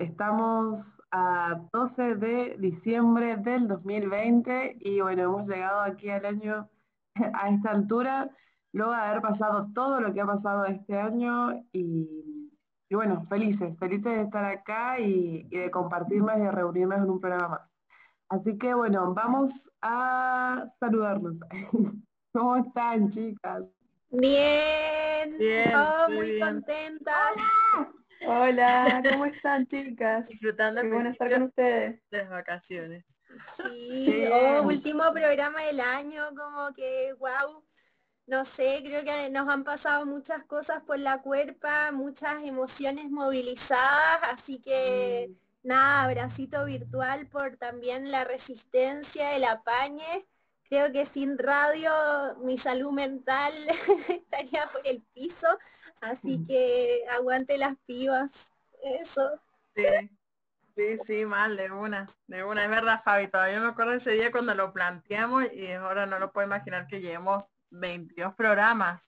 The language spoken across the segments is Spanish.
Estamos a 12 de diciembre del 2020 y bueno, hemos llegado aquí al año a esta altura, luego de haber pasado todo lo que ha pasado este año y, y bueno, felices, felices de estar acá y, y de compartirnos y de reunirnos en un programa más. Así que bueno, vamos a saludarnos. ¿Cómo están, chicas? Bien, Bien, oh, muy muy bien. contenta. Hola, ¿cómo están chicas? Disfrutando Qué bueno estar con ustedes. de las vacaciones. Sí, Sí. oh, último programa del año, como que wow. No sé, creo que nos han pasado muchas cosas por la cuerpa, muchas emociones movilizadas, así que nada, abracito virtual por también la resistencia, el apañe. Creo que sin radio mi salud mental estaría por el piso, así que aguante las pibas. Eso. Sí, sí, sí, mal, de una, de una. Es verdad, Fabi, todavía me acuerdo ese día cuando lo planteamos y ahora no lo puedo imaginar que llevemos 22 programas.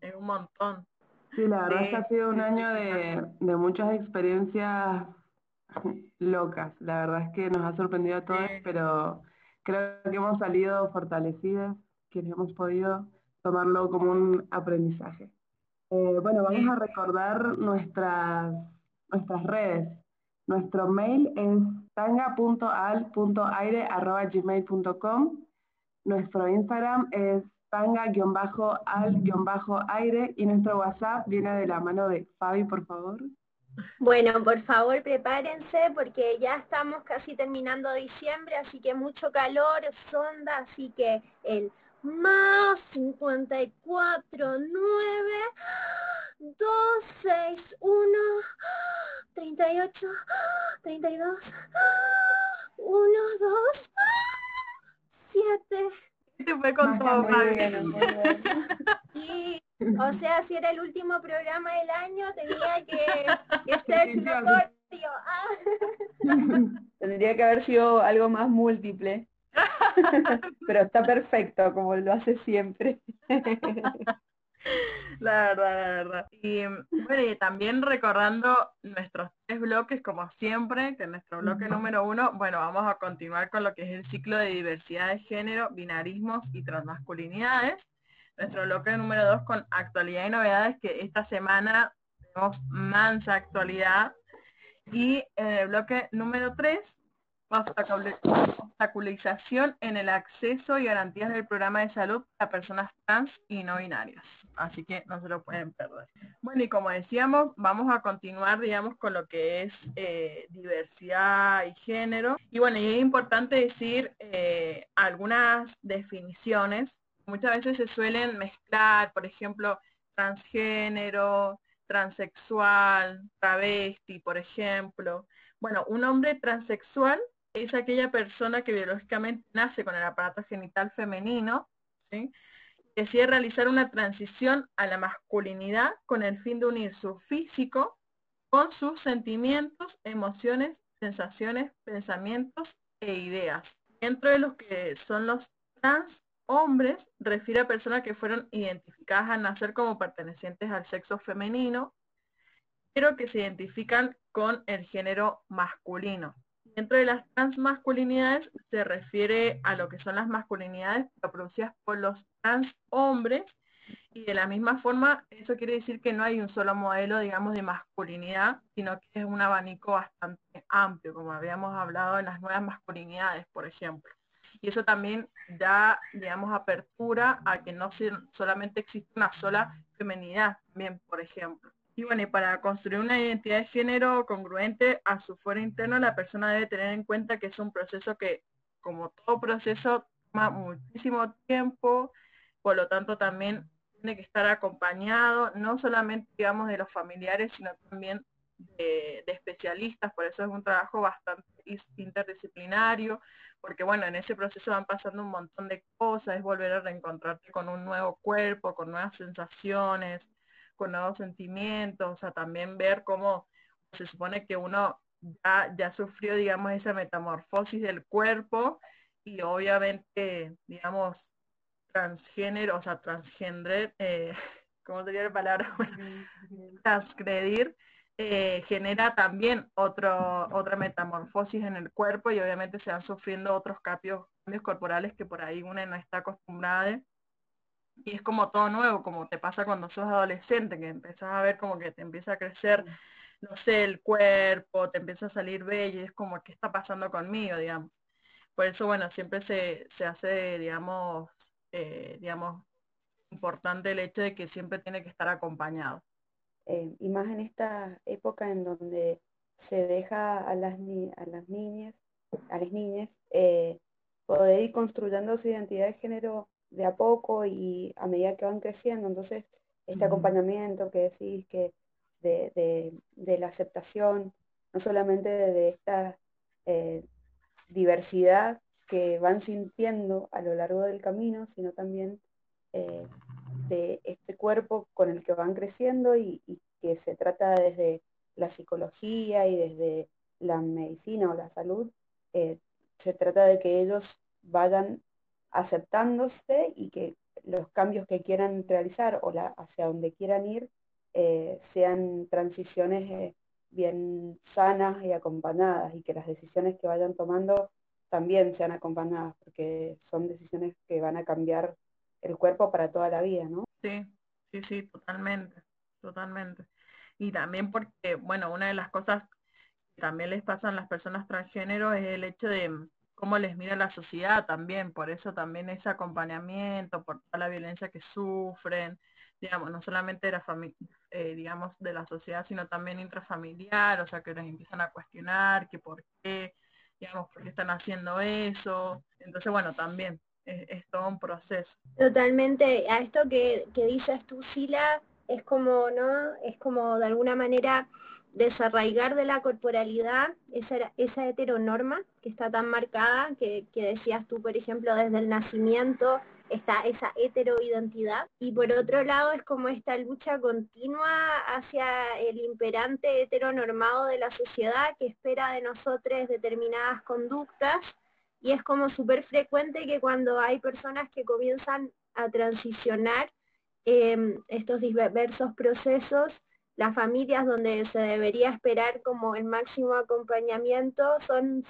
Es un montón. Sí, la verdad Sí, es que ha sido un sí, año de, de muchas experiencias locas. La verdad es que nos ha sorprendido a todos, Sí. pero creo que hemos salido fortalecidas, quienes hemos podido tomarlo como un aprendizaje. Eh, bueno, vamos Sí. a recordar nuestras, nuestras redes. Nuestro mail es tanga.al.aire.gmail.com Nuestro Instagram es tanga-al-aire y nuestro WhatsApp viene de la mano de Fabi, por favor. Bueno, por favor prepárense porque ya estamos casi terminando diciembre, así que mucho calor, sonda, así que el más 54, 9, 2, 6, 1, 38, 32, 1, 2, 7. Se fue con todo, muy Fabi. bien, muy bien. Y, o sea, si era el último programa del año, tenía que, que ser notorio. Ah. Tendría que haber sido algo más múltiple, pero está perfecto como lo hace siempre. La verdad, la verdad. Y bueno, y también recordando nuestros tres bloques, como siempre, que nuestro bloque número uno, bueno, vamos a continuar con lo que es el ciclo de diversidad de género, binarismos y transmasculinidades. Nuestro bloque número dos con actualidad y novedades, que esta semana tenemos mansa actualidad. Y en el bloque número tres, obstaculización en el acceso y garantías del programa de salud a personas trans y no binarias. Así que no se lo pueden perder. Bueno, y como decíamos, vamos a continuar, digamos, con lo que es eh, diversidad y género. Y bueno, y es importante decir eh, algunas definiciones. Muchas veces se suelen mezclar, por ejemplo, transgénero, transexual, travesti, por ejemplo. Bueno, un hombre transexual es aquella persona que biológicamente nace con el aparato genital femenino, ¿sí? decide realizar una transición a la masculinidad con el fin de unir su físico con sus sentimientos, emociones, sensaciones, pensamientos e ideas. Dentro de los que son los trans hombres, refiere a personas que fueron identificadas al nacer como pertenecientes al sexo femenino, pero que se identifican con el género masculino. Dentro de las transmasculinidades se refiere a lo que son las masculinidades producidas por los trans hombres y de la misma forma eso quiere decir que no hay un solo modelo, digamos, de masculinidad, sino que es un abanico bastante amplio, como habíamos hablado en las nuevas masculinidades, por ejemplo. Y eso también da, digamos, apertura a que no solamente existe una sola feminidad, también, por ejemplo. Y bueno, y para construir una identidad de género congruente a su fuero interno, la persona debe tener en cuenta que es un proceso que, como todo proceso, toma muchísimo tiempo, por lo tanto también tiene que estar acompañado, no solamente, digamos, de los familiares, sino también de, de especialistas, por eso es un trabajo bastante is- interdisciplinario, porque bueno, en ese proceso van pasando un montón de cosas, es volver a reencontrarte con un nuevo cuerpo, con nuevas sensaciones, con nuevos sentimientos, o sea, también ver cómo se supone que uno ya, ya sufrió, digamos, esa metamorfosis del cuerpo y obviamente, digamos, transgénero, o sea, transgender, eh, ¿cómo sería la palabra? Transgredir, eh, genera también otro, otra metamorfosis en el cuerpo y obviamente se van sufriendo otros cambios, cambios corporales que por ahí una no está acostumbrada. Y es como todo nuevo, como te pasa cuando sos adolescente, que empezás a ver como que te empieza a crecer, no sé, el cuerpo, te empieza a salir bello, y es como, ¿qué está pasando conmigo, digamos? Por eso, bueno, siempre se, se hace, digamos, eh, digamos, importante el hecho de que siempre tiene que estar acompañado. Eh, y más en esta época en donde se deja a las, ni a las niñas, a las niñas, eh, poder ir construyendo su identidad de género de a poco y a medida que van creciendo. Entonces, este acompañamiento que decís que de, de, de la aceptación, no solamente de, esta eh, diversidad que van sintiendo a lo largo del camino, sino también eh, de este cuerpo con el que van creciendo y, que se trata desde la psicología y desde la medicina o la salud, eh, se trata de que ellos vayan aceptándose y que los cambios que quieran realizar o la, hacia donde quieran ir eh, sean transiciones eh, bien sanas y acompañadas y que las decisiones que vayan tomando también sean acompañadas porque son decisiones que van a cambiar el cuerpo para toda la vida, ¿no? Sí, sí, sí, totalmente, totalmente. Y también porque, bueno, una de las cosas que también les pasan a las personas transgénero es el hecho de cómo les mira la sociedad también, por eso también ese acompañamiento, por toda la violencia que sufren, digamos, no solamente de la eh, digamos, de la sociedad, sino también intrafamiliar, o sea, que les empiezan a cuestionar que por qué, digamos, por qué están haciendo eso. Entonces, bueno, también es, todo un proceso. Totalmente, a esto que, que dices tú, Sila, es como, ¿no? Es como de alguna manera desarraigar de la corporalidad esa, esa heteronorma que está tan marcada, que, que decías tú, por ejemplo, desde el nacimiento está esa heteroidentidad. Y por otro lado es como esta lucha continua hacia el imperante heteronormado de la sociedad que espera de nosotros determinadas conductas. Y es como súper frecuente que cuando hay personas que comienzan a transicionar eh, estos diversos procesos, las familias donde se debería esperar como el máximo acompañamiento son,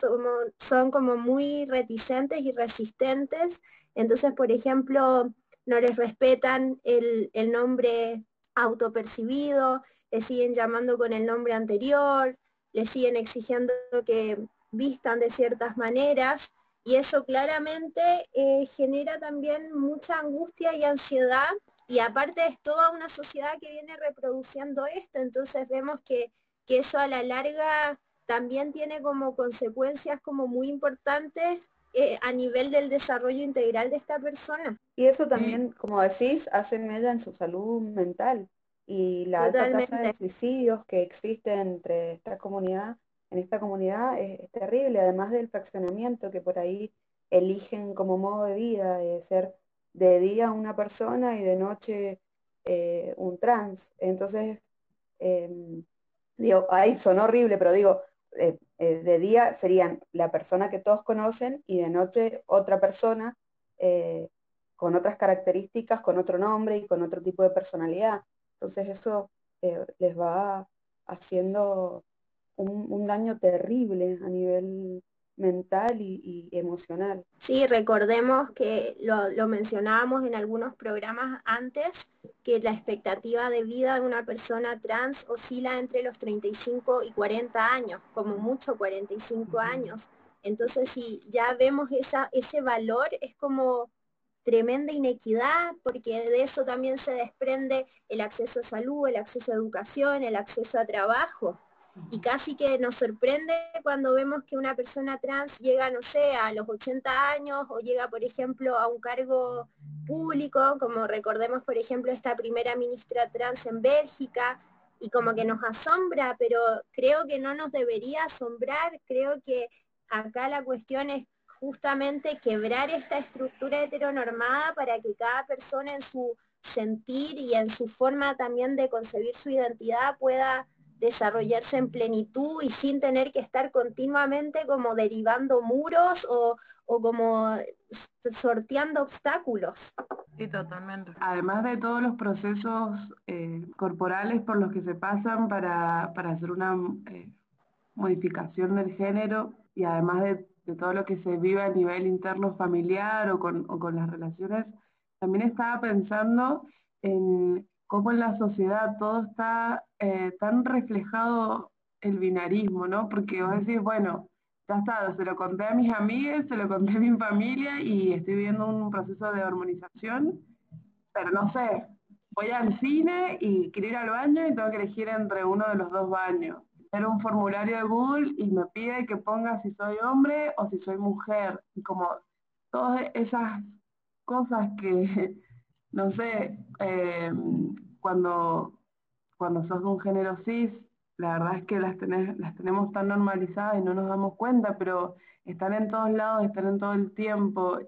son, como muy reticentes y resistentes. Entonces, por ejemplo, no les respetan el, el nombre autopercibido, le siguen llamando con el nombre anterior, le siguen exigiendo que vistan de ciertas maneras y eso claramente eh, genera también mucha angustia y ansiedad y aparte es toda una sociedad que viene reproduciendo esto, entonces vemos que, que eso a la larga también tiene como consecuencias como muy importantes eh, a nivel del desarrollo integral de esta persona. Y eso también, como decís, hace mella en su salud mental y la alta tasa de suicidios que existe entre esta comunidad, en esta comunidad es, terrible, además del fraccionamiento que por ahí eligen como modo de vida, de ser de día una persona y de noche eh, un trans. Entonces, em, digo, ahí son horrible, pero digo, eh, eh, de día serían la persona que todos conocen y de noche otra persona con otras características, con otro nombre y con otro tipo de personalidad. Entonces eso les va haciendo un, un daño terrible a nivel mental y, emocional. Sí, recordemos que lo, lo, mencionábamos en algunos programas antes, que la expectativa de vida de una persona trans oscila entre los 35 y 40 años, como mucho 45 años. Entonces, si ya vemos esa, ese valor, es como tremenda inequidad, porque de eso también se desprende el acceso a salud, el acceso a educación, el acceso a trabajo y casi que nos sorprende cuando vemos que una persona trans llega, no sé, a los 80 años o llega, por ejemplo, a un cargo público, como recordemos, por ejemplo, esta primera ministra trans en Bélgica, y como que nos asombra, pero creo que no nos debería asombrar, creo que acá la cuestión es justamente quebrar esta estructura heteronormada para que cada persona en su sentir y en su forma también de concebir su identidad pueda desarrollarse en plenitud y sin tener que estar continuamente como derivando muros o, o como sorteando obstáculos. Sí, totalmente. Además de todos los procesos eh, corporales por los que se pasan para, para hacer una eh, modificación del género y además de, de, todo lo que se vive a nivel interno familiar o con, o con las relaciones, también estaba pensando en cómo en la sociedad todo está eh, tan reflejado el binarismo, ¿no? Porque vos decís, bueno, ya está, se lo conté a mis amigas, se lo conté a mi familia y estoy viviendo un proceso de hormonización, pero no sé, voy al cine y quiero ir al baño y tengo que elegir entre uno de los dos baños. Hacer un formulario de Google y me pide que ponga si soy hombre o si soy mujer. Y como todas esas cosas que, no sé, eh, cuando, cuando sos de un género cis, la verdad es que las, las tenemos tan normalizadas y no nos damos cuenta, pero están en todos lados, están en todo el tiempo,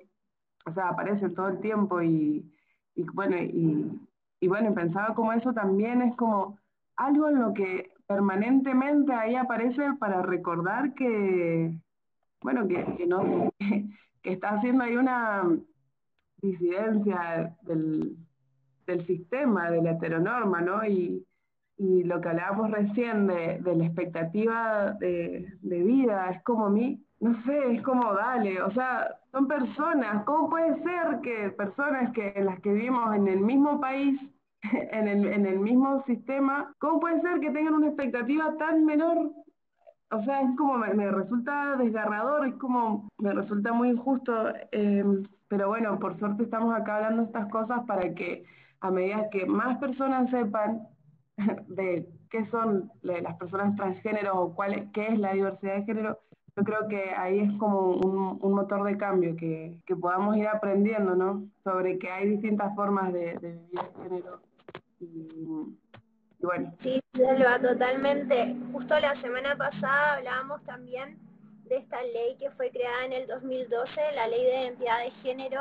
o sea, aparecen todo el tiempo y, y bueno, y, bueno, pensaba como eso también es como algo en lo que permanentemente ahí aparece para recordar que, bueno, que no, que, que está haciendo ahí una disidencia del, del sistema, de la heteronorma, ¿no? Y, lo que hablábamos recién de, de la expectativa de, de, vida, es como mí, no sé, es como dale, o sea, son personas, ¿cómo puede ser que personas que las que vivimos en el mismo país, en el, en el mismo sistema, ¿cómo puede ser que tengan una expectativa tan menor? O sea, es como, me, me resulta desgarrador, es como, me resulta muy injusto, eh, pero bueno, por suerte estamos acá hablando estas cosas para que a medida que más personas sepan de qué son las personas transgénero o cuál, qué es la diversidad de género, yo creo que ahí es como un, motor de cambio, que, que, podamos ir aprendiendo, ¿no? Sobre que hay distintas formas de, vivir el género. Y, bueno. Sí, Selva, totalmente. Justo la semana pasada hablábamos también de esta ley que fue creada en el 2012, la ley de identidad de género,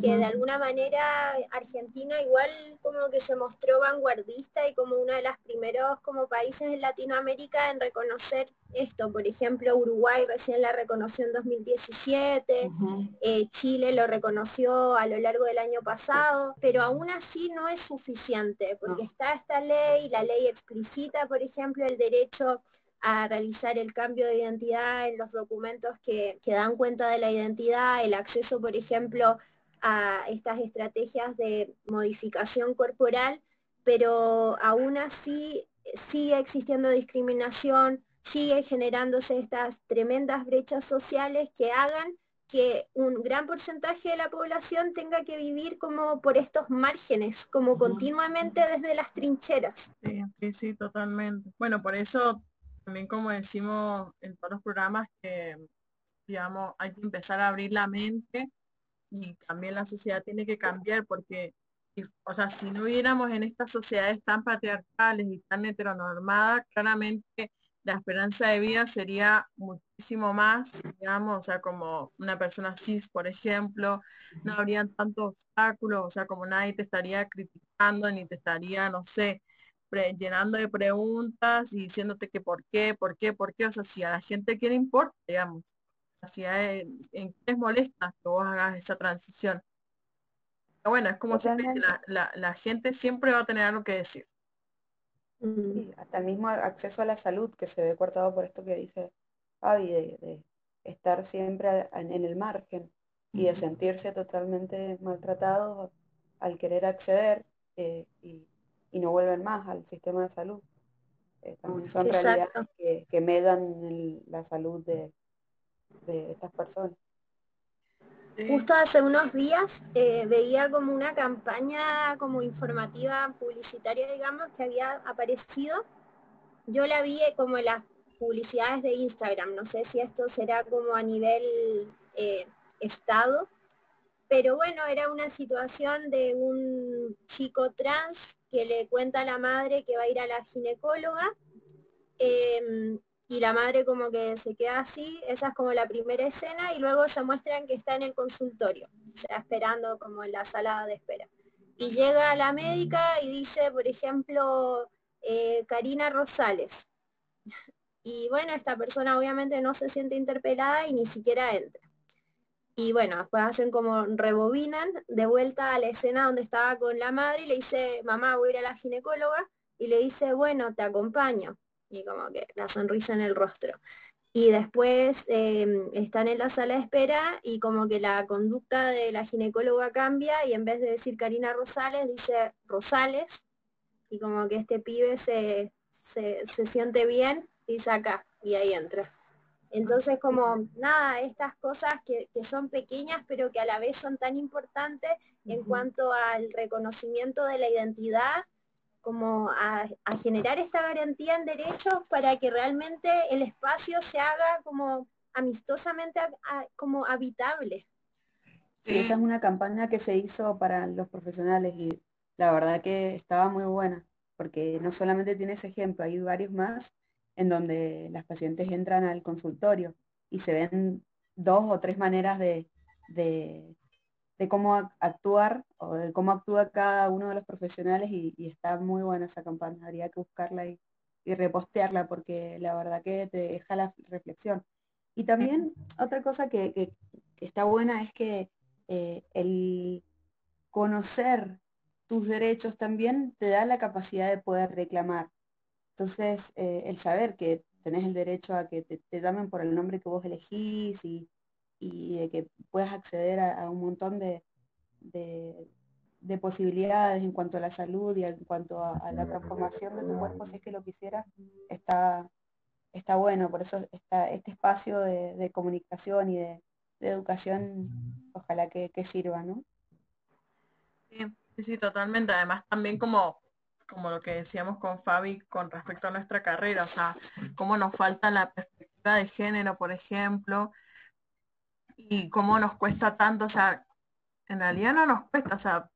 que de alguna manera Argentina igual como que se mostró vanguardista y como uno de los primeros como países en Latinoamérica en reconocer esto. Por ejemplo, Uruguay recién la reconoció en 2017, uh -huh. eh, Chile lo reconoció a lo largo del año pasado, pero aún así no es suficiente, porque está esta ley, la ley explicita, por ejemplo, el derecho a realizar el cambio de identidad en los documentos que, que dan cuenta de la identidad, el acceso, por ejemplo, a estas estrategias de modificación corporal, pero aún así sigue existiendo discriminación, sigue generándose estas tremendas brechas sociales que hagan que un gran porcentaje de la población tenga que vivir como por estos márgenes, como continuamente desde las trincheras. Sí, sí, sí, totalmente. Bueno, por eso también como decimos en todos los programas que, digamos, hay que empezar a abrir la mente y también la sociedad tiene que cambiar porque, o sea, si no viviéramos en estas sociedades tan patriarcales y tan heteronormadas, claramente la esperanza de vida sería muchísimo más, digamos, o sea, como una persona cis, por ejemplo, no habrían tantos obstáculos, o sea, como nadie te estaría criticando ni te estaría, no sé, llenando de preguntas y diciéndote que por qué, por qué, por qué, o sea, si a la gente qué le importa, digamos, si hay, en qué les molesta que vos hagas esa transición. Pero bueno, es como siempre, la, la, la gente siempre va a tener algo que decir. Sí, hasta el mismo acceso a la salud que se ve cortado por esto que dice Fabi, de, de estar siempre en, en el margen y de sentirse totalmente maltratados al querer acceder eh, y, y, no vuelven más al sistema de salud. Eh, también son Exacto. realidades que, que medan el, la salud de, de estas personas. Justo hace unos días eh, veía como una campaña como informativa publicitaria, digamos, que había aparecido. Yo la vi como en las publicidades de Instagram, no sé si esto será como a nivel eh, estado, pero bueno, era una situación de un chico trans que le cuenta a la madre que va a ir a la ginecóloga eh, y la madre como que se queda así, esa es como la primera escena, y luego se muestran que está en el consultorio, esperando como en la sala de espera. Y llega la médica y dice, por ejemplo, eh, Karina Rosales, y bueno, esta persona obviamente no se siente interpelada y ni siquiera entra. Y bueno, después hacen como rebobinan de vuelta a la escena donde estaba con la madre y le dice, mamá, voy a ir a la ginecóloga, y le dice, bueno, te acompaño. Y como que la sonrisa en el rostro. Y después eh, están en la sala de espera y como que la conducta de la ginecóloga cambia y en vez de decir Karina Rosales, dice Rosales. Y como que este pibe se, se, se siente bien y saca y ahí entra. Entonces, como nada, estas cosas que, que, son pequeñas, pero que a la vez son tan importantes en cuanto al reconocimiento de la identidad, como a, a, generar esta garantía en derechos para que realmente el espacio se haga como amistosamente a, como habitable. Sí, esa es una campaña que se hizo para los profesionales y la verdad que estaba muy buena, porque no solamente tiene ese ejemplo, hay varios más en donde las pacientes entran al consultorio y se ven dos o tres maneras de, de, de cómo actuar o de cómo actúa cada uno de los profesionales y, y está muy buena esa campaña, habría que buscarla y, y, repostearla porque la verdad que te deja la reflexión. Y también otra cosa que, que, que está buena es que eh, el conocer tus derechos también te da la capacidad de poder reclamar. Entonces, eh, el saber que tenés el derecho a que te, te, llamen por el nombre que vos elegís y, y de que puedas acceder a, a un montón de, de, de, posibilidades en cuanto a la salud y en cuanto a, a, la transformación de tu cuerpo, si es que lo quisieras, está, está bueno. Por eso está este espacio de, de comunicación y de, educación, ojalá que, que sirva, ¿no? Sí, sí, totalmente. Además, también como como lo que decíamos con Fabi con respecto a nuestra carrera, o sea, cómo nos falta la perspectiva de género, por ejemplo, y cómo nos cuesta tanto, o sea, en realidad no nos cuesta, o sea,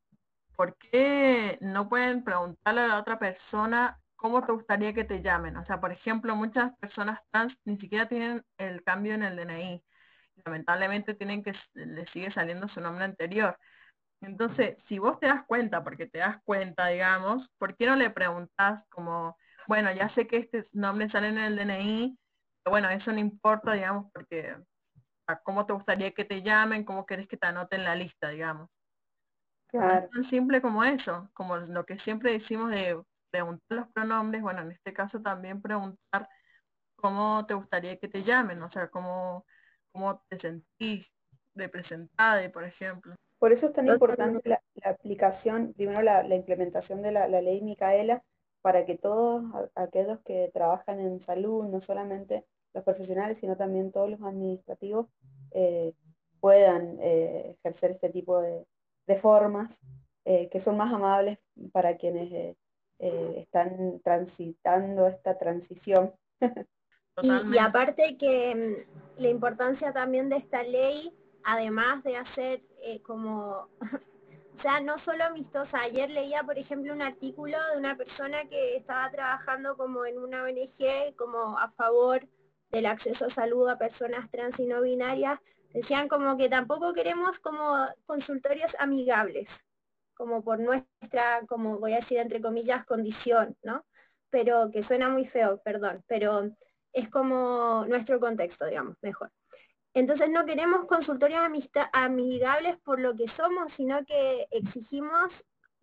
¿por qué no pueden preguntarle a la otra persona cómo te gustaría que te llamen? O sea, por ejemplo, muchas personas trans ni siquiera tienen el cambio en el DNI, lamentablemente tienen que, le sigue saliendo su nombre anterior. Entonces, si vos te das cuenta, porque te das cuenta, digamos, ¿por qué no le preguntas como, bueno, ya sé que este nombre sale en el DNI, pero bueno, eso no importa, digamos, porque cómo te gustaría que te llamen, cómo querés que te anoten la lista, digamos. Claro. Es tan simple como eso, como lo que siempre decimos de preguntar los pronombres, bueno, en este caso también preguntar cómo te gustaría que te llamen, o sea, cómo, cómo te sentís representada, por ejemplo. Por eso es tan importante la, la aplicación, primero la, la implementación de la, la, ley Micaela, para que todos aquellos que trabajan en salud, no solamente los profesionales, sino también todos los administrativos, eh, puedan eh, ejercer este tipo de, de formas eh, que son más amables para quienes eh, eh, están transitando esta transición. y, y aparte que mm, la importancia también de esta ley además de hacer eh, como, o sea, no solo amistosa. Ayer leía, por ejemplo, un artículo de una persona que estaba trabajando como en una ONG, como a favor del acceso a salud a personas trans y no binarias. Decían como que tampoco queremos como consultorios amigables, como por nuestra, como voy a decir entre comillas, condición, ¿no? Pero que suena muy feo, perdón, pero es como nuestro contexto, digamos, mejor. Entonces no queremos consultorios amigables por lo que somos, sino que exigimos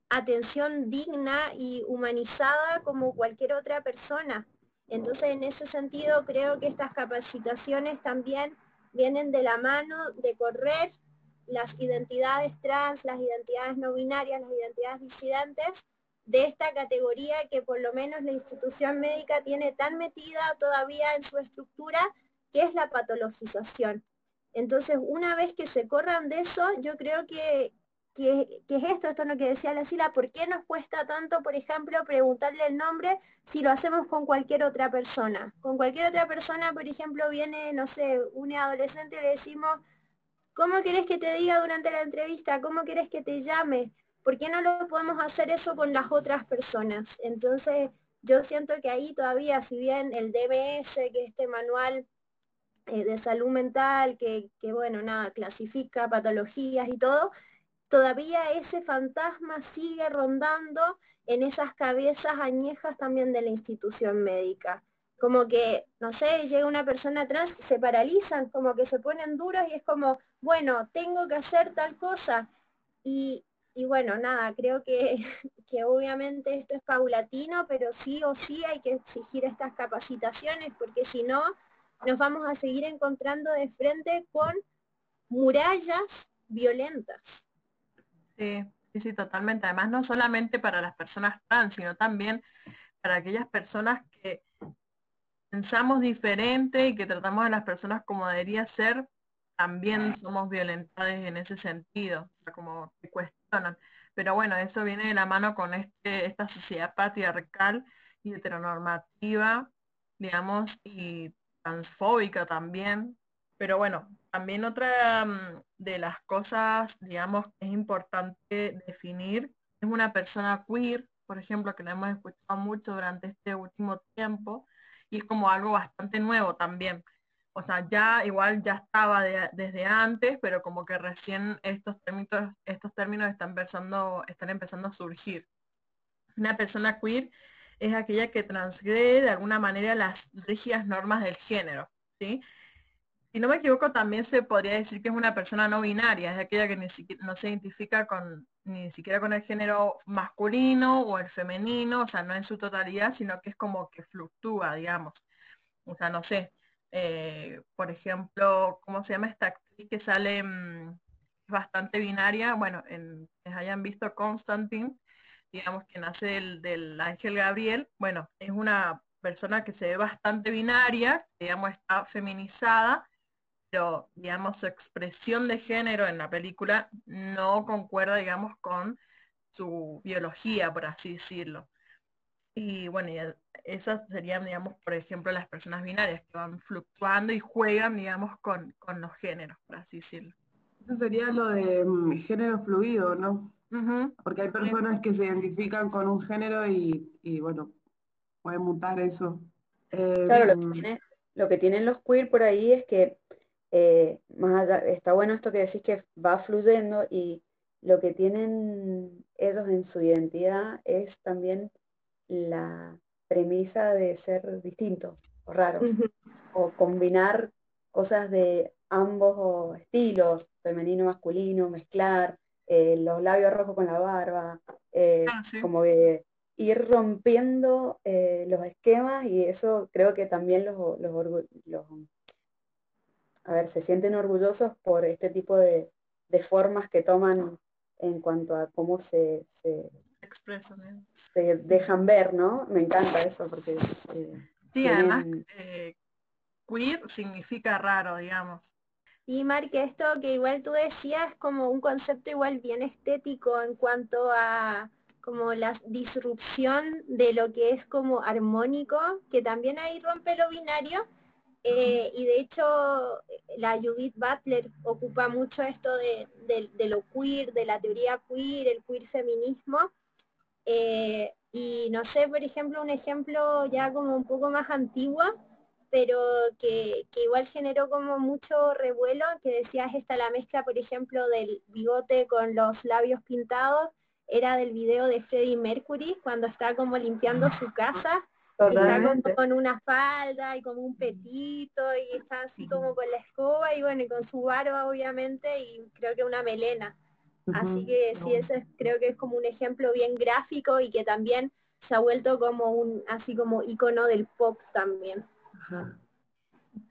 atención digna y humanizada como cualquier otra persona. Entonces en ese sentido creo que estas capacitaciones también vienen de la mano de correr las identidades trans, las identidades no binarias, las identidades disidentes, de esta categoría que por lo menos la institución médica tiene tan metida todavía en su estructura que es la patologización. Entonces, una vez que se corran de eso, yo creo que, que, que, es esto, esto es lo que decía la Sila, ¿por qué nos cuesta tanto, por ejemplo, preguntarle el nombre si lo hacemos con cualquier otra persona? Con cualquier otra persona, por ejemplo, viene, no sé, un adolescente y le decimos, ¿cómo querés que te diga durante la entrevista? ¿Cómo querés que te llame? ¿Por qué no lo podemos hacer eso con las otras personas? Entonces, yo siento que ahí todavía, si bien el DBS, que este manual eh, de salud mental, que, que, bueno, nada, clasifica patologías y todo, todavía ese fantasma sigue rondando en esas cabezas añejas también de la institución médica. como que, no sé, llega una persona trans, se paralizan, como que se ponen duros y es como, bueno, tengo que hacer tal cosa. Y, y bueno, nada, creo que, que obviamente esto es paulatino, pero sí o sí hay que exigir estas capacitaciones, porque si no, nos vamos a seguir encontrando de frente con murallas violentas. Sí, sí, sí, totalmente. Además, no solamente para las personas trans, sino también para aquellas personas que pensamos diferente y que tratamos a las personas como debería ser, también somos violentadas en ese sentido, o sea, como que cuestionan. Pero bueno, eso viene de la mano con este, esta sociedad patriarcal y heteronormativa, digamos, y transfóbica también. Pero bueno, también otra mm, de las cosas, digamos, que es importante definir es una persona queer, por ejemplo, que lo hemos escuchado mucho durante este último tiempo, y es como algo bastante nuevo también. O sea, ya igual ya estaba desde antes, pero como que recién estos términos, estos términos están empezando, están empezando a surgir. Una persona queer es aquella que transgrede de alguna manera las rígidas normas del género, ¿sí? Si no me equivoco, también se podría decir que es una persona no binaria, es aquella que ni siquiera, no se identifica con ni siquiera con el género masculino o el femenino, o sea, no en su totalidad, sino que es como que fluctúa, digamos. O sea, no sé, eh, por ejemplo, ¿cómo se llama esta actriz que sale mm, bastante binaria? Bueno, en, hayan visto Constantine, digamos que nace del, del Ángel Gabriel, bueno, es una persona que se ve bastante binaria, digamos, está feminizada, pero, digamos, su expresión de género en la película no concuerda, digamos, con su biología, por así decirlo. Y bueno, esas serían, digamos, por ejemplo, las personas binarias que van fluctuando y juegan, digamos, con, los géneros, por así decirlo. Eso sería lo de mm, género fluido, ¿no? Porque hay personas que se identifican con un género y, bueno, pueden mutar eso. claro, lo que, tiene, lo que tienen los queer por ahí es que eh, más está bueno esto que decís que va fluyendo y lo que tienen ellos en su identidad es también la premisa de ser distintos o raros, o combinar cosas de ambos estilos, femenino, masculino, mezclar, eh, los labios rojos con la barba, eh, ah, como que ir rompiendo los esquemas y eso creo que también los, los, los a ver, se sienten orgullosos por este tipo de, formas que toman en cuanto a cómo se, se expresan. ¿eh? Se dejan ver, ¿no? Me encanta eso porque... Eh, sí, además, eh, queer significa raro, digamos. Y Marque, esto que igual tú decías como un concepto igual bien estético en cuanto a como la disrupción de lo que es como armónico, que también ahí rompe lo binario, eh, y de hecho, la Judith Butler ocupa mucho esto de, lo queer, de la teoría queer, el queer feminismo. Eh, y no sé, por ejemplo, un ejemplo ya como un poco más antiguo, pero que, igual generó como mucho revuelo, que decías esta la mezcla, por ejemplo, del bigote con los labios pintados, era del video de Freddie Mercury, cuando está como limpiando su casa Está con, una falda y como un petito y está así como con la escoba y bueno, y con su barba obviamente y creo que una melena. Así que sí, eso creo que es como un ejemplo bien gráfico y que también se ha vuelto como un, así como icono del pop también.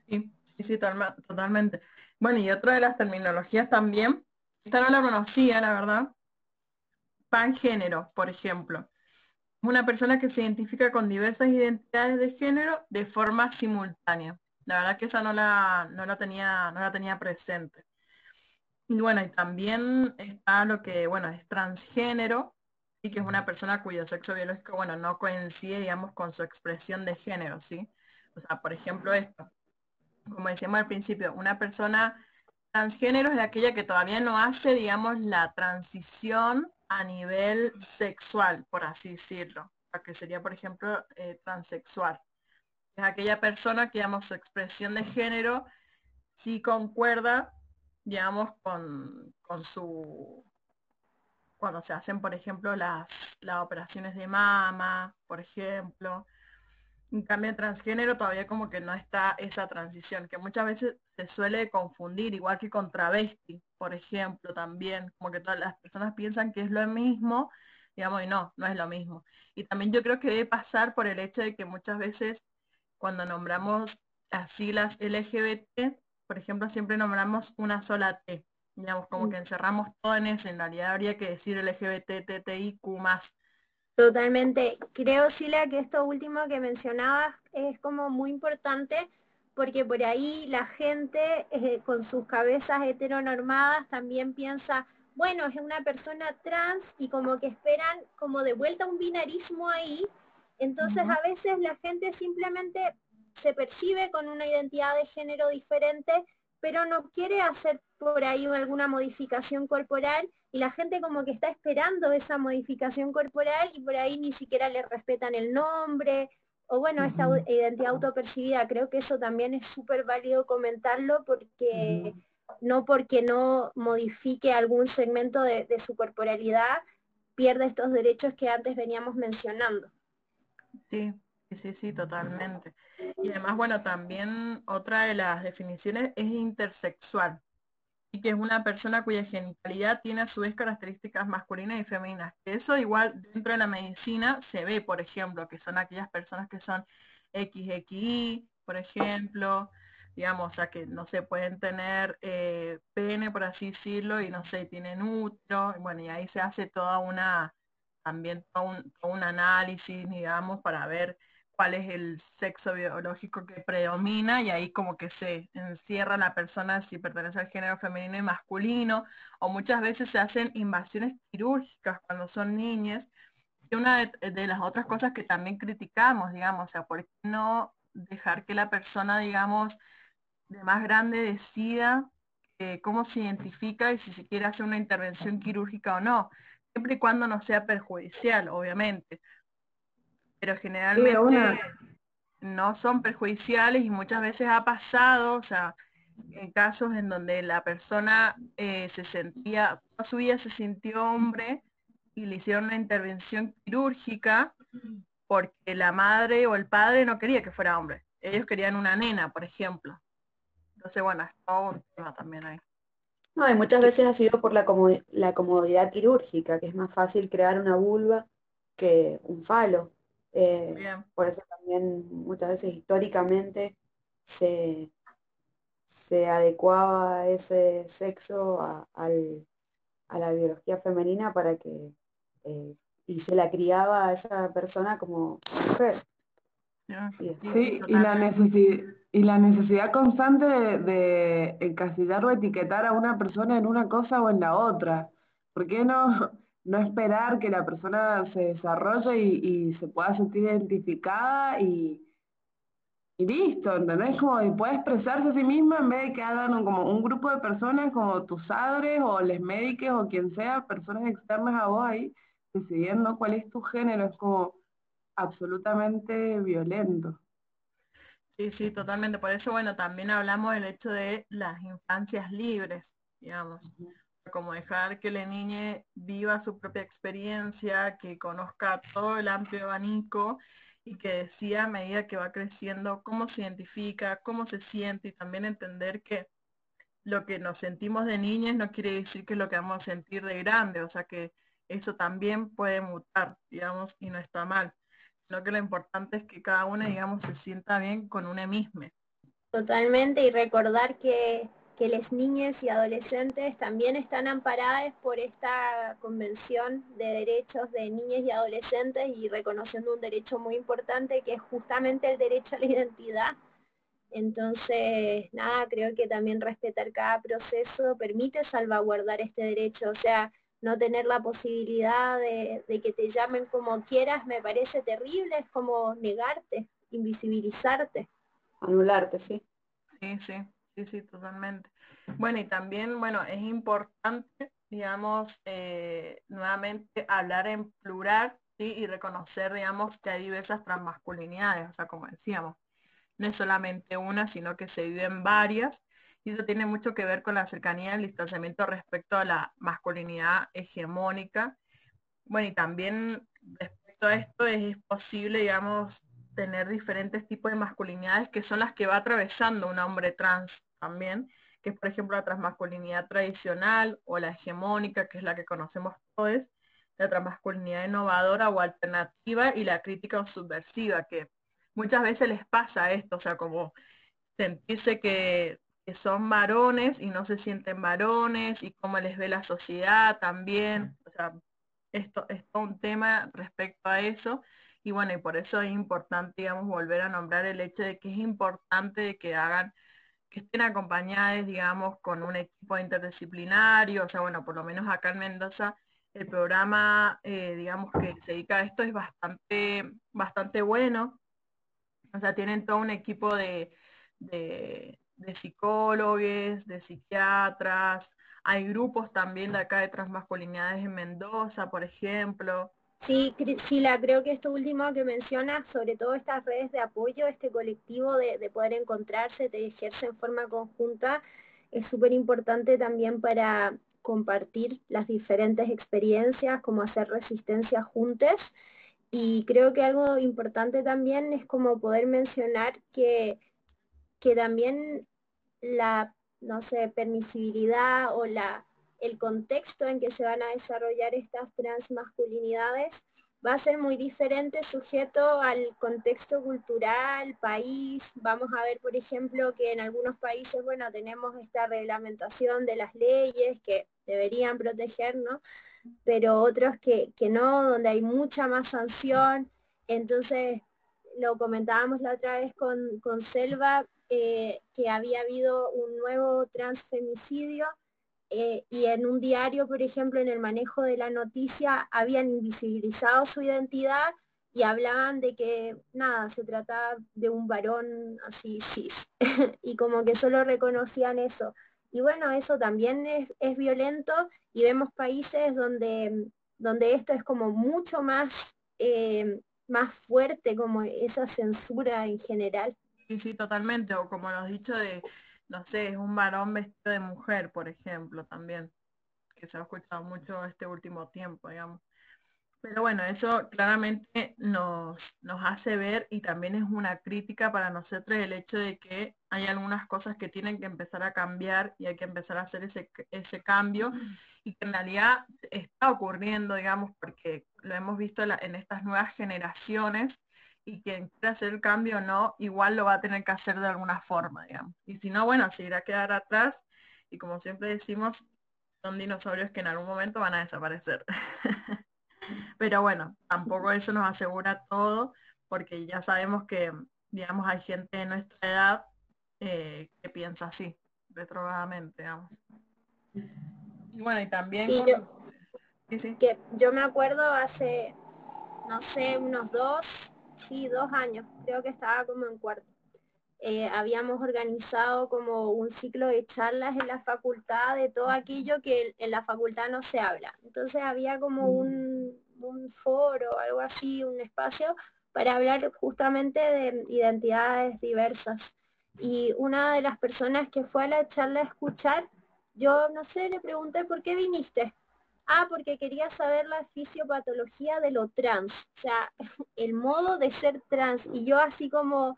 Sí, sí, sí, totalmente. Bueno, y otra de las terminologías también, esta no la conocía, la verdad, pangénero, por ejemplo una persona que se identifica con diversas identidades de género de forma simultánea. La verdad que esa no la, no la, tenía, no la tenía presente. Y bueno, y también está lo que, bueno, es transgénero, y que es una persona cuyo sexo biológico, bueno, no coincide, digamos, con su expresión de género, ¿sí? O sea, por ejemplo, esto, como decíamos al principio, una persona transgénero es aquella que todavía no hace, digamos, la transición a nivel sexual, por así decirlo, que sería, por ejemplo, eh, transexual. Es aquella persona que, digamos, su expresión de género sí concuerda, digamos, con, su... cuando se hacen, por ejemplo, las, las operaciones de mama, por ejemplo, En cambio, en transgénero todavía como que no está esa transición, que muchas veces se suele confundir, igual que con travesti, por ejemplo, también, como que todas las personas piensan que es lo mismo, digamos, y no, no es lo mismo. Y también yo creo que debe pasar por el hecho de que muchas veces cuando nombramos las siglas LGBT, por ejemplo, siempre nombramos una sola T, digamos, como que encerramos todo en eso, en realidad habría que decir LGBT, TTIQ más, Totalmente. Creo, Sheila, que esto último que mencionabas es como muy importante porque por ahí la gente eh, con sus cabezas heteronormadas también piensa, bueno, es una persona trans y como que esperan como de vuelta un binarismo ahí. Entonces a veces la gente simplemente se percibe con una identidad de género diferente pero no quiere hacer por ahí alguna modificación corporal y la gente como que está esperando esa modificación corporal y por ahí ni siquiera le respetan el nombre o bueno, esta identidad autopercibida, creo que eso también es súper válido comentarlo porque no porque no modifique algún segmento de su corporalidad, pierde estos derechos que antes veníamos mencionando. Sí, sí, sí, totalmente. Y además, bueno, también otra de las definiciones es intersexual, y que es una persona cuya genitalidad tiene a su vez características masculinas y femeninas. Eso igual dentro de la medicina se ve, por ejemplo, que son aquellas personas que son XXI, por ejemplo, digamos, o sea, que no se pueden tener eh, pene, por así decirlo, y no sé, tienen útero, y bueno, y ahí se hace toda una, también todo un, todo un análisis, digamos, para ver cuál es el sexo biológico que predomina y ahí como que se encierra la persona si pertenece al género femenino y masculino, o muchas veces se hacen invasiones quirúrgicas cuando son niñas. Y una de, las otras cosas que también criticamos, digamos, o sea, ¿por qué no dejar que la persona, digamos, de más grande decida eh, cómo se identifica y si se quiere hacer una intervención quirúrgica o no? Siempre y cuando no sea perjudicial, obviamente pero generalmente no son perjudiciales y muchas veces ha pasado, o sea, en casos en donde la persona eh, se sentía, toda su vida se sintió hombre y le hicieron una intervención quirúrgica porque la madre o el padre no quería que fuera hombre. Ellos querían una nena, por ejemplo. Entonces, bueno, es todo un tema también ahí. No, y muchas veces ha sido por la, la comodidad quirúrgica, que es más fácil crear una vulva que un falo. Eh, por eso también muchas veces históricamente se, se adecuaba ese sexo a, al, a la biología femenina para que eh, y se la criaba a esa persona como mujer. Sí, y la, necesidad, y la necesidad constante de, de encasillar o etiquetar a una persona en una cosa o en la otra. ¿Por qué no, no esperar que la persona se desarrolle y, se pueda sentir identificada y, y listo, ¿entendés? Como y puede expresarse a sí misma en vez de que hagan como un grupo de personas como tus padres o les médicos o quien sea, personas externas a vos ahí, decidiendo cuál es tu género, es como absolutamente violento. Sí, sí, totalmente. Por eso, bueno, también hablamos del hecho de las infancias libres, digamos como dejar que la niña viva su propia experiencia, que conozca todo el amplio abanico y que decida a medida que va creciendo cómo se identifica, cómo se siente y también entender que lo que nos sentimos de niñas no quiere decir que lo que vamos a sentir de grande, o sea que eso también puede mutar, digamos, y no está mal, sino que lo importante es que cada una, digamos, se sienta bien con una misma. Totalmente, y recordar que que las niñas y adolescentes también están amparadas por esta Convención de Derechos de Niñas y Adolescentes y reconociendo un derecho muy importante que es justamente el derecho a la identidad. Entonces, nada, creo que también respetar cada proceso permite salvaguardar este derecho, o sea, no tener la posibilidad de, de que te llamen como quieras me parece terrible, es como negarte, invisibilizarte. Anularte, sí. Sí, sí. Sí, sí, totalmente. Bueno, y también, bueno, es importante, digamos, eh, nuevamente hablar en plural, ¿sí? Y reconocer, digamos, que hay diversas transmasculinidades, o sea, como decíamos, no es solamente una, sino que se viven varias, y eso tiene mucho que ver con la cercanía del distanciamiento respecto a la masculinidad hegemónica. Bueno, y también respecto a esto es posible, digamos, tener diferentes tipos de masculinidades que son las que va atravesando un hombre trans también, que es por ejemplo la transmasculinidad tradicional o la hegemónica, que es la que conocemos todos, la transmasculinidad innovadora o alternativa y la crítica o subversiva, que muchas veces les pasa esto, o sea, como sentirse que, que son varones y no se sienten varones y cómo les ve la sociedad también, o sea, esto es todo un tema respecto a eso y bueno, y por eso es importante, digamos, volver a nombrar el hecho de que es importante que hagan, que estén acompañadas, digamos, con un equipo interdisciplinario, o sea, bueno, por lo menos acá en Mendoza, el programa, eh, digamos, que se dedica a esto es bastante, bastante bueno, o sea, tienen todo un equipo de, de, de psicólogos, de psiquiatras, hay grupos también de acá de transmasculinidades en Mendoza, por ejemplo, Sí, Sila, creo que esto último que mencionas, sobre todo estas redes de apoyo, este colectivo de, de poder encontrarse, de ejercer en forma conjunta, es súper importante también para compartir las diferentes experiencias, como hacer resistencia juntos. Y creo que algo importante también es como poder mencionar que, que también la, no sé, permisibilidad o la el contexto en que se van a desarrollar estas transmasculinidades va a ser muy diferente sujeto al contexto cultural, país. Vamos a ver, por ejemplo, que en algunos países, bueno, tenemos esta reglamentación de las leyes que deberían protegernos, pero otros que, que no, donde hay mucha más sanción. Entonces, lo comentábamos la otra vez con, con Selva, eh, que había habido un nuevo transfemicidio eh, y en un diario, por ejemplo, en el manejo de la noticia, habían invisibilizado su identidad y hablaban de que, nada, se trataba de un varón así cis, y como que solo reconocían eso. Y bueno, eso también es, es violento y vemos países donde, donde esto es como mucho más, eh, más fuerte, como esa censura en general. Sí, sí, totalmente, o como has dicho de no sé, es un varón vestido de mujer, por ejemplo, también, que se ha escuchado mucho este último tiempo, digamos. Pero bueno, eso claramente nos, nos hace ver y también es una crítica para nosotros el hecho de que hay algunas cosas que tienen que empezar a cambiar y hay que empezar a hacer ese, ese cambio y que en realidad está ocurriendo, digamos, porque lo hemos visto en estas nuevas generaciones y quien quiera hacer el cambio o no, igual lo va a tener que hacer de alguna forma, digamos. Y si no, bueno, se irá a quedar atrás y como siempre decimos, son dinosaurios que en algún momento van a desaparecer. Pero bueno, tampoco eso nos asegura todo, porque ya sabemos que, digamos, hay gente de nuestra edad eh, que piensa así, retrógradamente, digamos. Y bueno, y también... yo, sí, sí. Que yo me acuerdo hace, no sé, unos dos, sí, dos años, creo que estaba como en cuarto. Eh, habíamos organizado como un ciclo de charlas en la facultad de todo aquello que en la facultad no se habla. Entonces había como mm. un, un foro, algo así, un espacio para hablar justamente de identidades diversas. Y una de las personas que fue a la charla a escuchar, yo no sé, le pregunté, ¿por qué viniste? Ah, porque quería saber la fisiopatología de lo trans, o sea, el modo de ser trans. Y yo así como,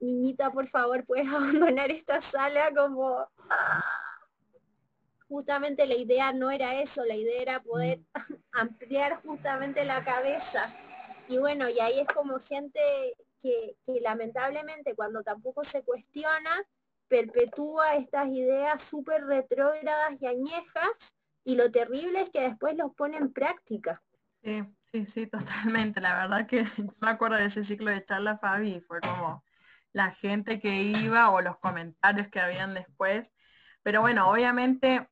niñita, por favor, puedes abandonar esta sala como... Ah. Justamente la idea no era eso, la idea era poder ampliar justamente la cabeza. Y bueno, y ahí es como gente que, que lamentablemente cuando tampoco se cuestiona, perpetúa estas ideas súper retrógradas y añejas y lo terrible es que después los pone en práctica. Sí, sí, sí, totalmente. La verdad que yo me acuerdo de ese ciclo de charla, Fabi, fue como la gente que iba o los comentarios que habían después. Pero bueno, obviamente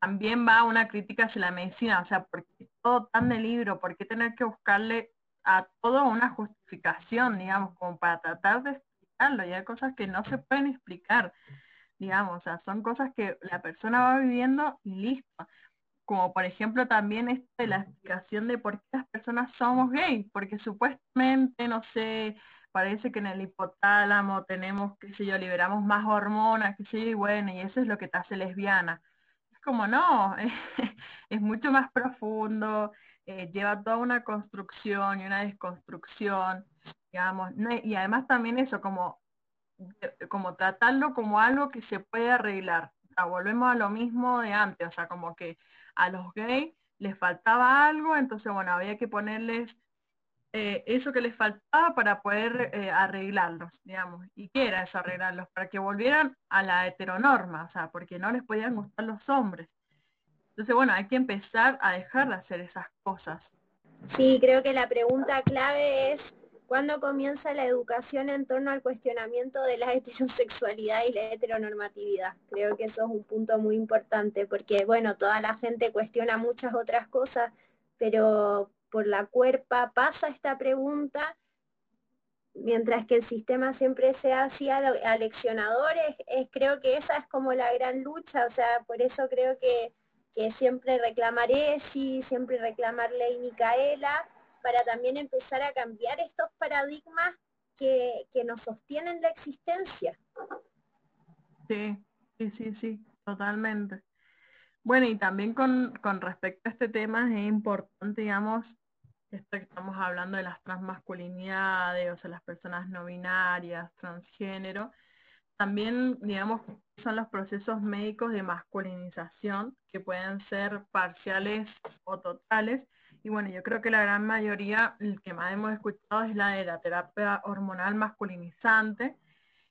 también va una crítica hacia la medicina, o sea, ¿por qué todo tan de libro? ¿Por qué tener que buscarle a todo una justificación, digamos, como para tratar de explicarlo? Y hay cosas que no se pueden explicar digamos, o sea, son cosas que la persona va viviendo y listo. Como por ejemplo también esto de la explicación de por qué las personas somos gays, porque supuestamente, no sé, parece que en el hipotálamo tenemos, qué sé yo, liberamos más hormonas, qué sé yo, y bueno, y eso es lo que te hace lesbiana. Es como no, es mucho más profundo, eh, lleva toda una construcción y una desconstrucción, digamos, y además también eso, como, como tratarlo como algo que se puede arreglar. O sea, volvemos a lo mismo de antes, o sea, como que a los gays les faltaba algo, entonces, bueno, había que ponerles eh, eso que les faltaba para poder eh, arreglarlos, digamos. ¿Y qué era arreglarlos? Para que volvieran a la heteronorma, o sea, porque no les podían gustar los hombres. Entonces, bueno, hay que empezar a dejar de hacer esas cosas. Sí, creo que la pregunta clave es ¿cuándo comienza la educación en torno al cuestionamiento de la heterosexualidad y la heteronormatividad? Creo que eso es un punto muy importante porque, bueno, toda la gente cuestiona muchas otras cosas, pero por la cuerpa pasa esta pregunta, mientras que el sistema siempre sea así aleccionador, es, creo que esa es como la gran lucha, o sea, por eso creo que, siempre reclamar ESI, siempre reclamar ley Micaela, para también empezar a cambiar estos paradigmas que, que nos sostienen la existencia. Sí, sí, sí, sí, totalmente. Bueno, y también con, con respecto a este tema es importante, digamos, esto que estamos hablando de las transmasculinidades, o sea, las personas no binarias, transgénero, también, digamos, son los procesos médicos de masculinización que pueden ser parciales o totales. Y bueno, yo creo que la gran mayoría, el que más hemos escuchado es la de la terapia hormonal masculinizante.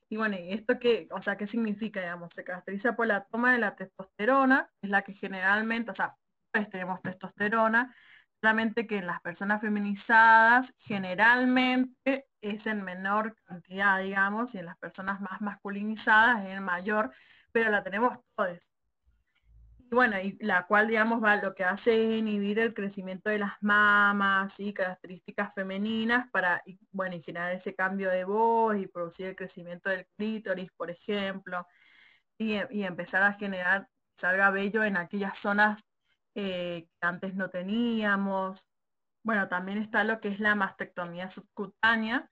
Y bueno, ¿y esto qué, o sea, qué significa, digamos? Se caracteriza por la toma de la testosterona, es la que generalmente, o sea, pues tenemos testosterona, solamente que en las personas feminizadas generalmente es en menor cantidad, digamos, y en las personas más masculinizadas es en mayor, pero la tenemos todas. Y bueno, y la cual, digamos, va, lo que hace es inhibir el crecimiento de las mamas y características femeninas para, bueno, y generar ese cambio de voz y producir el crecimiento del clítoris, por ejemplo, y, y empezar a generar, salga bello en aquellas zonas eh, que antes no teníamos. Bueno, también está lo que es la mastectomía subcutánea,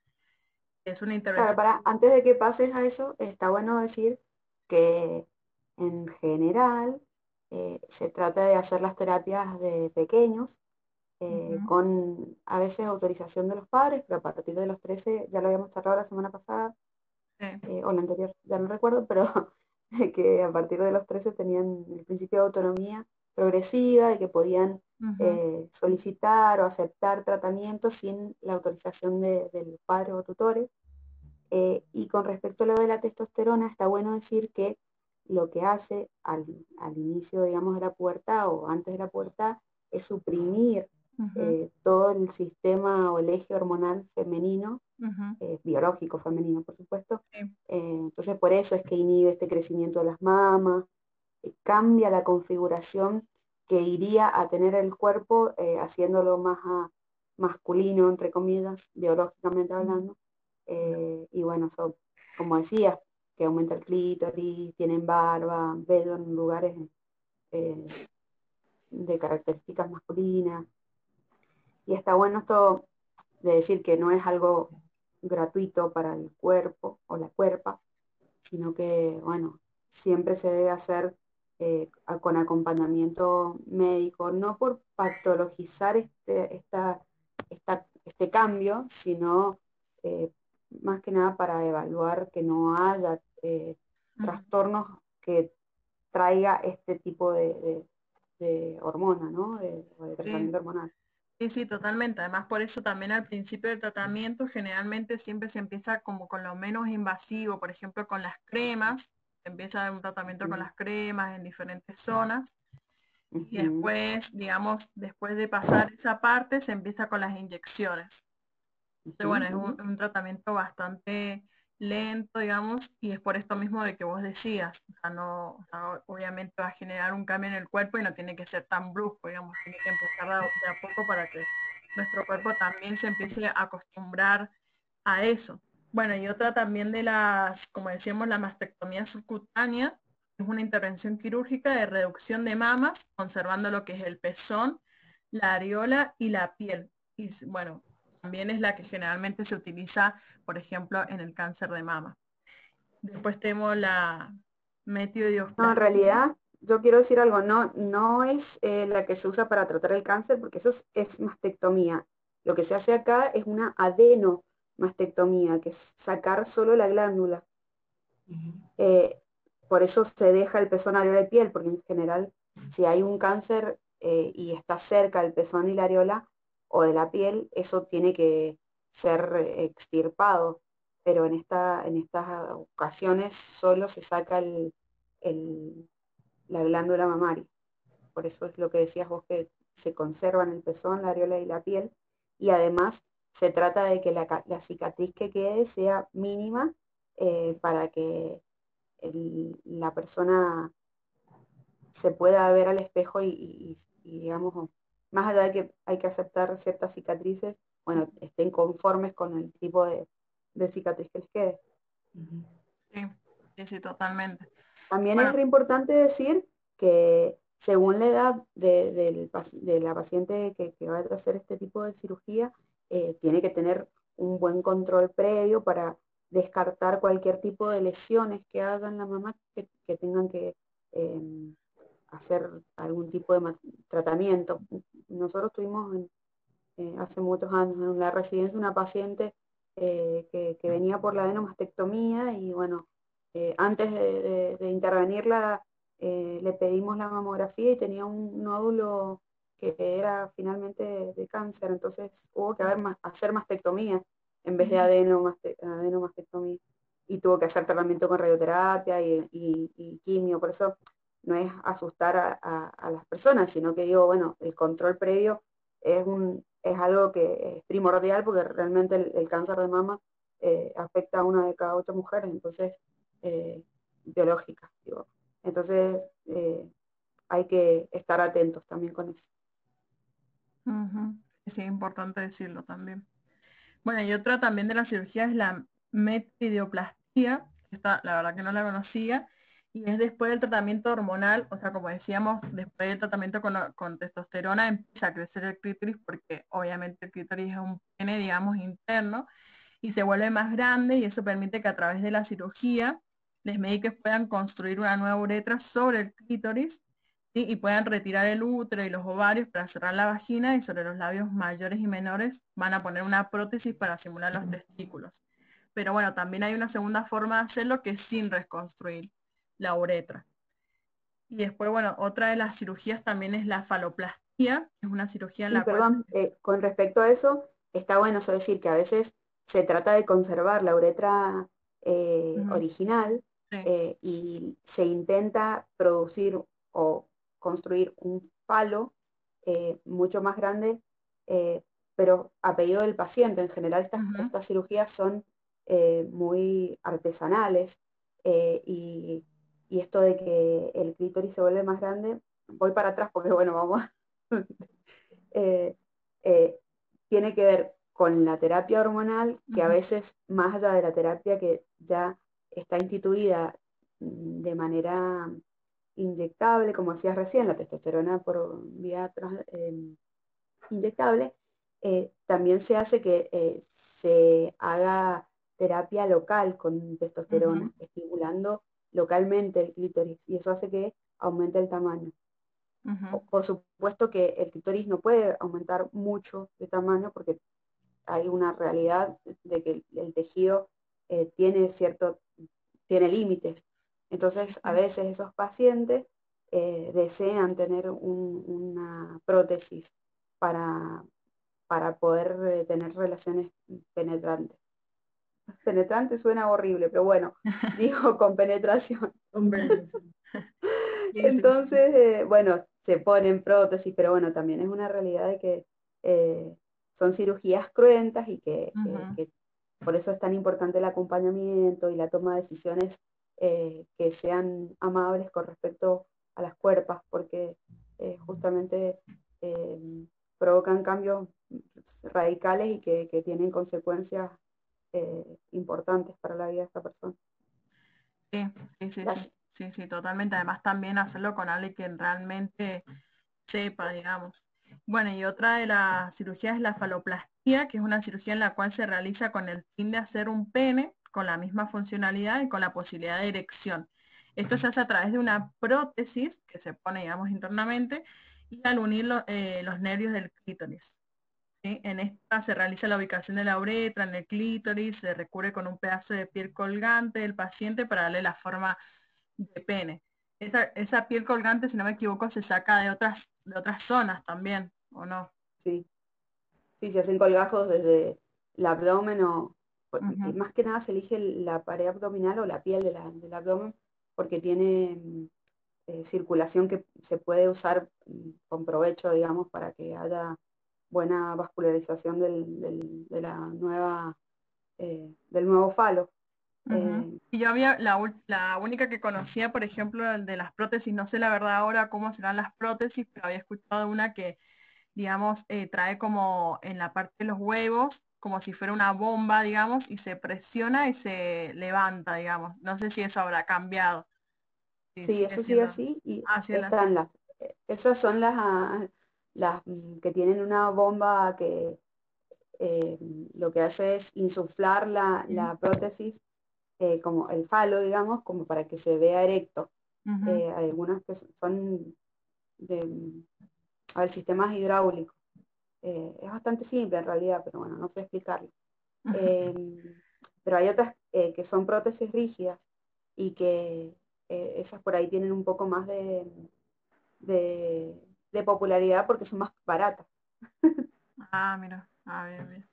que es una intervención. para, antes de que pases a eso, está bueno decir que en general eh, se trata de hacer las terapias de pequeños, eh, con a veces autorización de los padres, pero a partir de los 13, ya lo habíamos tratado la semana pasada, o la anterior, ya no recuerdo, pero que a partir de los 13 tenían el principio de autonomía progresiva y que podían eh, solicitar o aceptar tratamientos sin la autorización de, los padres o tutores. Eh, y con respecto a lo de la testosterona, está bueno decir que lo que hace al, inicio, digamos, de la puerta o antes de la puerta es suprimir eh, todo el sistema o el eje hormonal femenino, biológico femenino, por supuesto. entonces, por eso es que inhibe este crecimiento de las mamas, cambia la configuración que iría a tener el cuerpo eh, haciéndolo más masculino, entre comillas, biológicamente hablando. Eh, y bueno, como decías, que aumenta el clítoris, tienen barba, velo en lugares eh, de características masculinas. Y está bueno esto de decir que no es algo gratuito para el cuerpo o la cuerpa, sino que, bueno, siempre se debe hacer eh, con acompañamiento médico, no por patologizar este, este cambio, sino eh, más que nada para evaluar que no haya eh, trastornos que traiga este tipo de, de, hormona, ¿no? De, tratamiento hormonal. Sí, sí, totalmente. Además, por eso también al principio del tratamiento generalmente siempre se empieza como con lo menos invasivo, por ejemplo, con las cremas, empieza un tratamiento con las cremas en diferentes zonas y después, digamos, después de pasar esa parte, se empieza con las inyecciones. Entonces, bueno, es un, tratamiento bastante lento, digamos, y es por esto mismo de que vos decías, o sea, no, obviamente va a generar un cambio en el cuerpo y no tiene que ser tan brusco, digamos, tiene que empezar de a poco para que nuestro cuerpo también se empiece a acostumbrar a eso. Bueno, y otra también de las, como decíamos, la mastectomía subcutánea, es una intervención quirúrgica de reducción de mamas, conservando lo que es el pezón, la areola y la piel. Y bueno, también es la que generalmente se utiliza, por ejemplo, en el cáncer de mama. Después tenemos la metiodioplastia. No, en realidad, yo quiero decir algo, no, no es eh, la que se usa para tratar el cáncer, porque eso es, mastectomía. Lo que se hace acá es una adenomastectomía, que es sacar solo la glándula. Eh, por eso se deja el pezón areola de piel, porque en general si hay un cáncer eh, y está cerca el pezón y la areola o de la piel, eso tiene que ser extirpado. Pero en, esta, en estas ocasiones solo se saca el, la glándula mamaria. Por eso es lo que decías vos que se conservan el pezón, la areola y la piel. Y además se trata de que la, cicatriz que quede sea mínima eh, para que la persona se pueda ver al espejo y, digamos, más allá de que hay que aceptar ciertas cicatrices, bueno, estén conformes con el tipo de, cicatriz que les quede. Sí, sí, totalmente. También es importante decir que según la edad de, la paciente que, va a hacer este tipo de cirugía, eh, tiene que tener un buen control previo para descartar cualquier tipo de lesiones que hagan la mamá que, tengan que em, hacer algún tipo de tratamiento. Nosotros tuvimos eh, hace muchos años en la residencia una paciente eh, que, venía por la adenomastectomía y bueno, eh, antes de, intervenirla eh, le pedimos la mamografía y tenía un nódulo que era finalmente de, cáncer, entonces hubo que hacer mastectomía en vez de adenomastectomía. Y tuvo que hacer tratamiento con radioterapia y, quimio, por eso no es asustar a, las personas, sino que digo, bueno, el control previo es, un, es algo que es primordial porque realmente el, cáncer de mama eh, afecta a una de cada ocho mujeres, entonces eh, biológicas. Digo. Entonces eh, hay que estar atentos también con eso. Sí, es importante decirlo también. Bueno, y otra también de la cirugía es la metidioplastia, esta la verdad que no la conocía, y es después del tratamiento hormonal, o sea, como decíamos, después del tratamiento con, testosterona empieza a crecer el clítoris porque obviamente el clítoris es un pene, digamos, interno, y se vuelve más grande y eso permite que a través de la cirugía los médicos puedan construir una nueva uretra sobre el clítoris y puedan retirar el útero y los ovarios para cerrar la vagina y sobre los labios mayores y menores van a poner una prótesis para simular los testículos. Pero bueno, también hay una segunda forma de hacerlo que es sin reconstruir la uretra. Y después, bueno, otra de las cirugías también es la faloplastia, que es una cirugía en la perdón, eh, con respecto a eso, está bueno decir que a veces se trata de conservar la uretra eh, original, eh, y se intenta producir o construir un palo eh, mucho más grande, pero a pedido del paciente. En general estas, estas cirugías son muy artesanales y, y, esto de que el clítoris se vuelve más grande, voy para atrás porque bueno, vamos, tiene que ver con la terapia hormonal, que a veces más allá de la terapia que ya está instituida de manera inyectable, como decías recién, la testosterona por vía em, inyectable, eh, también se hace que eh, se haga terapia local con testosterona, estimulando localmente el clítoris, y eso hace que aumente el tamaño. Por supuesto que el clítoris no puede aumentar mucho de tamaño porque hay una realidad de que el, tejido eh, tiene cierto tiene límites. Entonces, a veces esos pacientes eh, desean tener una prótesis para, para poder eh, tener relaciones penetrantes. Penetrante suena horrible, pero bueno, digo con penetración. Entonces, eh, bueno, se ponen prótesis, pero bueno, también es una realidad de que son cirugías cruentas y que, por eso es tan importante el acompañamiento y la toma de decisiones eh, que sean amables con respecto a las cuerpas, porque eh, justamente eh, provocan cambios radicales y que, tienen consecuencias importantes para la vida de esta persona. Sí, sí, sí, sí, sí, totalmente. Además también hacerlo con alguien que realmente sepa, digamos. Bueno, y otra de las cirugías es la faloplastia, que es una cirugía en la cual se realiza con el fin de hacer un pene con la misma funcionalidad y con la posibilidad de erección. Esto se hace a través de una prótesis que se pone, digamos, internamente y al unir eh, los nervios del clítoris. En esta se realiza la ubicación de la uretra en el clítoris, se recubre con un pedazo de piel colgante del paciente para darle la forma de pene. Esa, esa piel colgante, si no me equivoco, se saca de otras, de otras zonas también, ¿o no? Sí, sí, se hacen colgajos desde el abdomen o, más que nada se elige la pared abdominal o la piel de la, del abdomen porque tiene eh, circulación que se puede usar mm, con provecho, digamos, para que haya buena vascularización del, de la nueva, eh, del nuevo falo. Eh, y yo había, la, la única que conocía, por ejemplo, el de las prótesis, no sé la verdad ahora cómo serán las prótesis, pero había escuchado una que, digamos, eh, trae como en la parte de los huevos, como si fuera una bomba, digamos, y se presiona y se levanta, digamos. No sé si eso habrá cambiado. Sí, eso sí así, y están las, esas son las, las mm, que tienen una bomba que eh, lo que hace es insuflar la, la prótesis, eh, como el falo, digamos, como para que se vea erecto. Eh, hay algunas que son de a ver, sistemas hidráulicos. es bastante simple en realidad, pero bueno, no sé explicarlo. Em, pero hay otras que son prótesis rígidas y que esas por ahí tienen un poco más de, de de popularidad porque son más baratas. ah, mira, ah, bien, bien.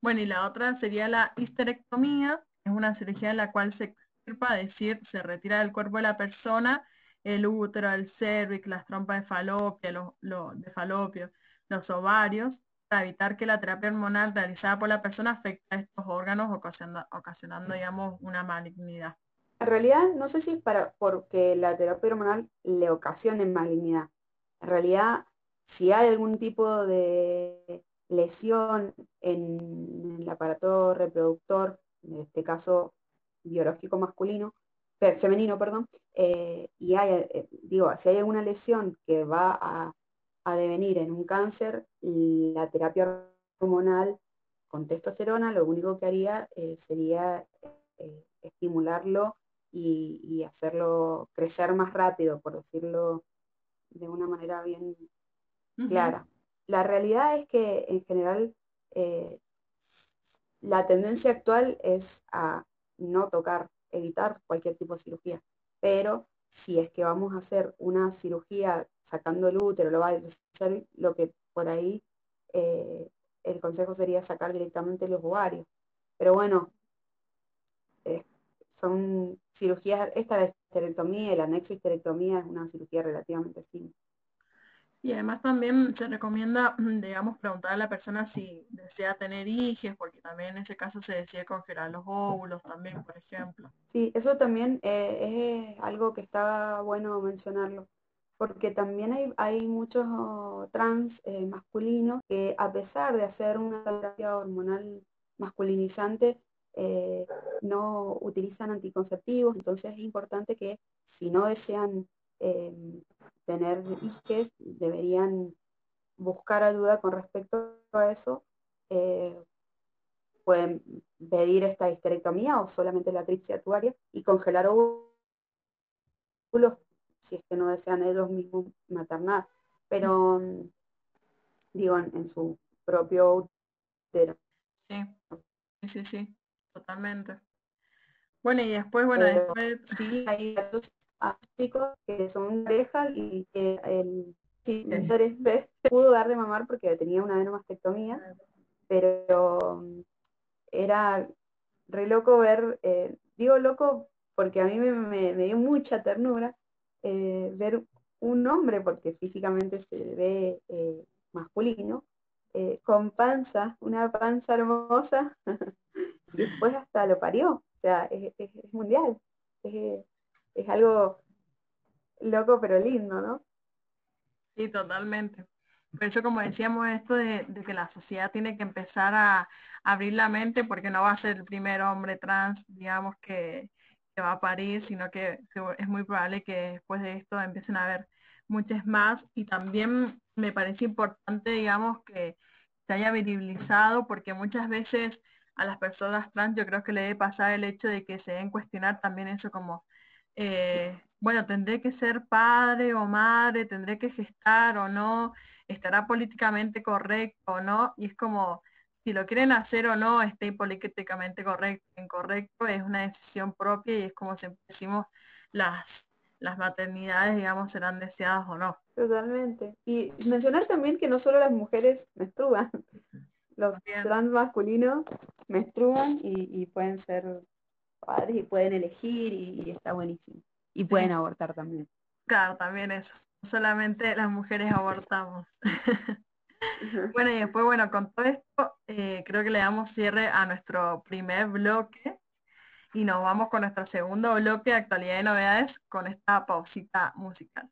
Bueno, y la otra sería la histerectomía, es una cirugía en la cual se extirpa, es decir, se retira del cuerpo de la persona el útero, el cervix, las trompas de falopio, los, de falopio, los ovarios, para evitar que la terapia hormonal realizada por la persona afecte a estos órganos, ocasionando, ocasionando digamos, una malignidad. En realidad, no sé si es para porque la terapia hormonal le ocasione malignidad, en realidad, si hay algún tipo de lesión en el aparato reproductor, en este caso biológico masculino, femenino, perdón, eh, y hay, eh, digo, si hay alguna lesión que va a, devenir en un cáncer, la terapia hormonal con testosterona lo único que haría eh, sería estimularlo y, y, hacerlo crecer más rápido, por decirlo de una manera bien clara. La realidad es que en general eh, la tendencia actual es a no tocar, evitar cualquier tipo de cirugía, pero si es que vamos a hacer una cirugía sacando el útero, lo va a hacer lo que por ahí eh, el consejo sería sacar directamente los ovarios. Pero bueno, eh, son cirugías, esta de histerectomía y la histerectomía es una cirugía relativamente simple. Y además también se recomienda, digamos, preguntar a la persona si desea tener hijos, porque también en ese caso se decide congelar los óvulos también, por ejemplo. Sí, eso también eh, es algo que está bueno mencionarlo, porque también hay, hay muchos trans eh, masculinos que a pesar de hacer una terapia hormonal masculinizante, eh, no utilizan anticonceptivos, entonces es importante que si no desean eh, tener hijos, deberían buscar ayuda con respecto a eso. Eh, pueden pedir esta histerectomía o solamente la tripsiatuaria y congelar óvulos si es que no desean ellos mismos maternar, pero digo en, su propio útero. Sí, sí, sí totalmente. Bueno, y después, bueno, después... Sí, hay ápticos que son parejas y que el sí, pudo dar de mamar porque tenía una adenomastectomía, pero mm, era re loco ver, eh, digo loco porque a mí me, me, dio mucha ternura eh, ver un hombre, porque físicamente se ve eh, masculino, con panza, una panza hermosa, después hasta lo parió, o sea, es, mundial, es, es algo loco pero lindo, ¿no? Sí, totalmente. Por eso, como decíamos, esto de, que la sociedad tiene que empezar a, abrir la mente, porque no va a ser el primer hombre trans, digamos, que, que, va a parir, sino que es muy probable que después de esto empiecen a haber muchas más. Y también me parece importante, digamos, que se haya visibilizado, porque muchas veces a las personas trans yo creo que le debe pasar el hecho de que se deben cuestionar también eso como eh, bueno, tendré que ser padre o madre, tendré que gestar o no, estará políticamente correcto o no, y es como, si lo quieren hacer o no, esté políticamente correcto, incorrecto, es una decisión propia y es como siempre decimos, las, las maternidades, digamos, serán deseadas o no. Totalmente. Y mencionar también que no solo las mujeres menstruan, los Bien. trans masculinos menstruan y, y pueden ser padres y pueden elegir y, y está buenísimo. Y pueden abortar también. Claro, también eso. Solamente las mujeres abortamos. Bueno, y después, bueno, con todo esto, eh, creo que le damos cierre a nuestro primer bloque y nos vamos con nuestro segundo bloque de actualidad y novedades con esta pausita musical.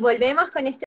Volvemos con este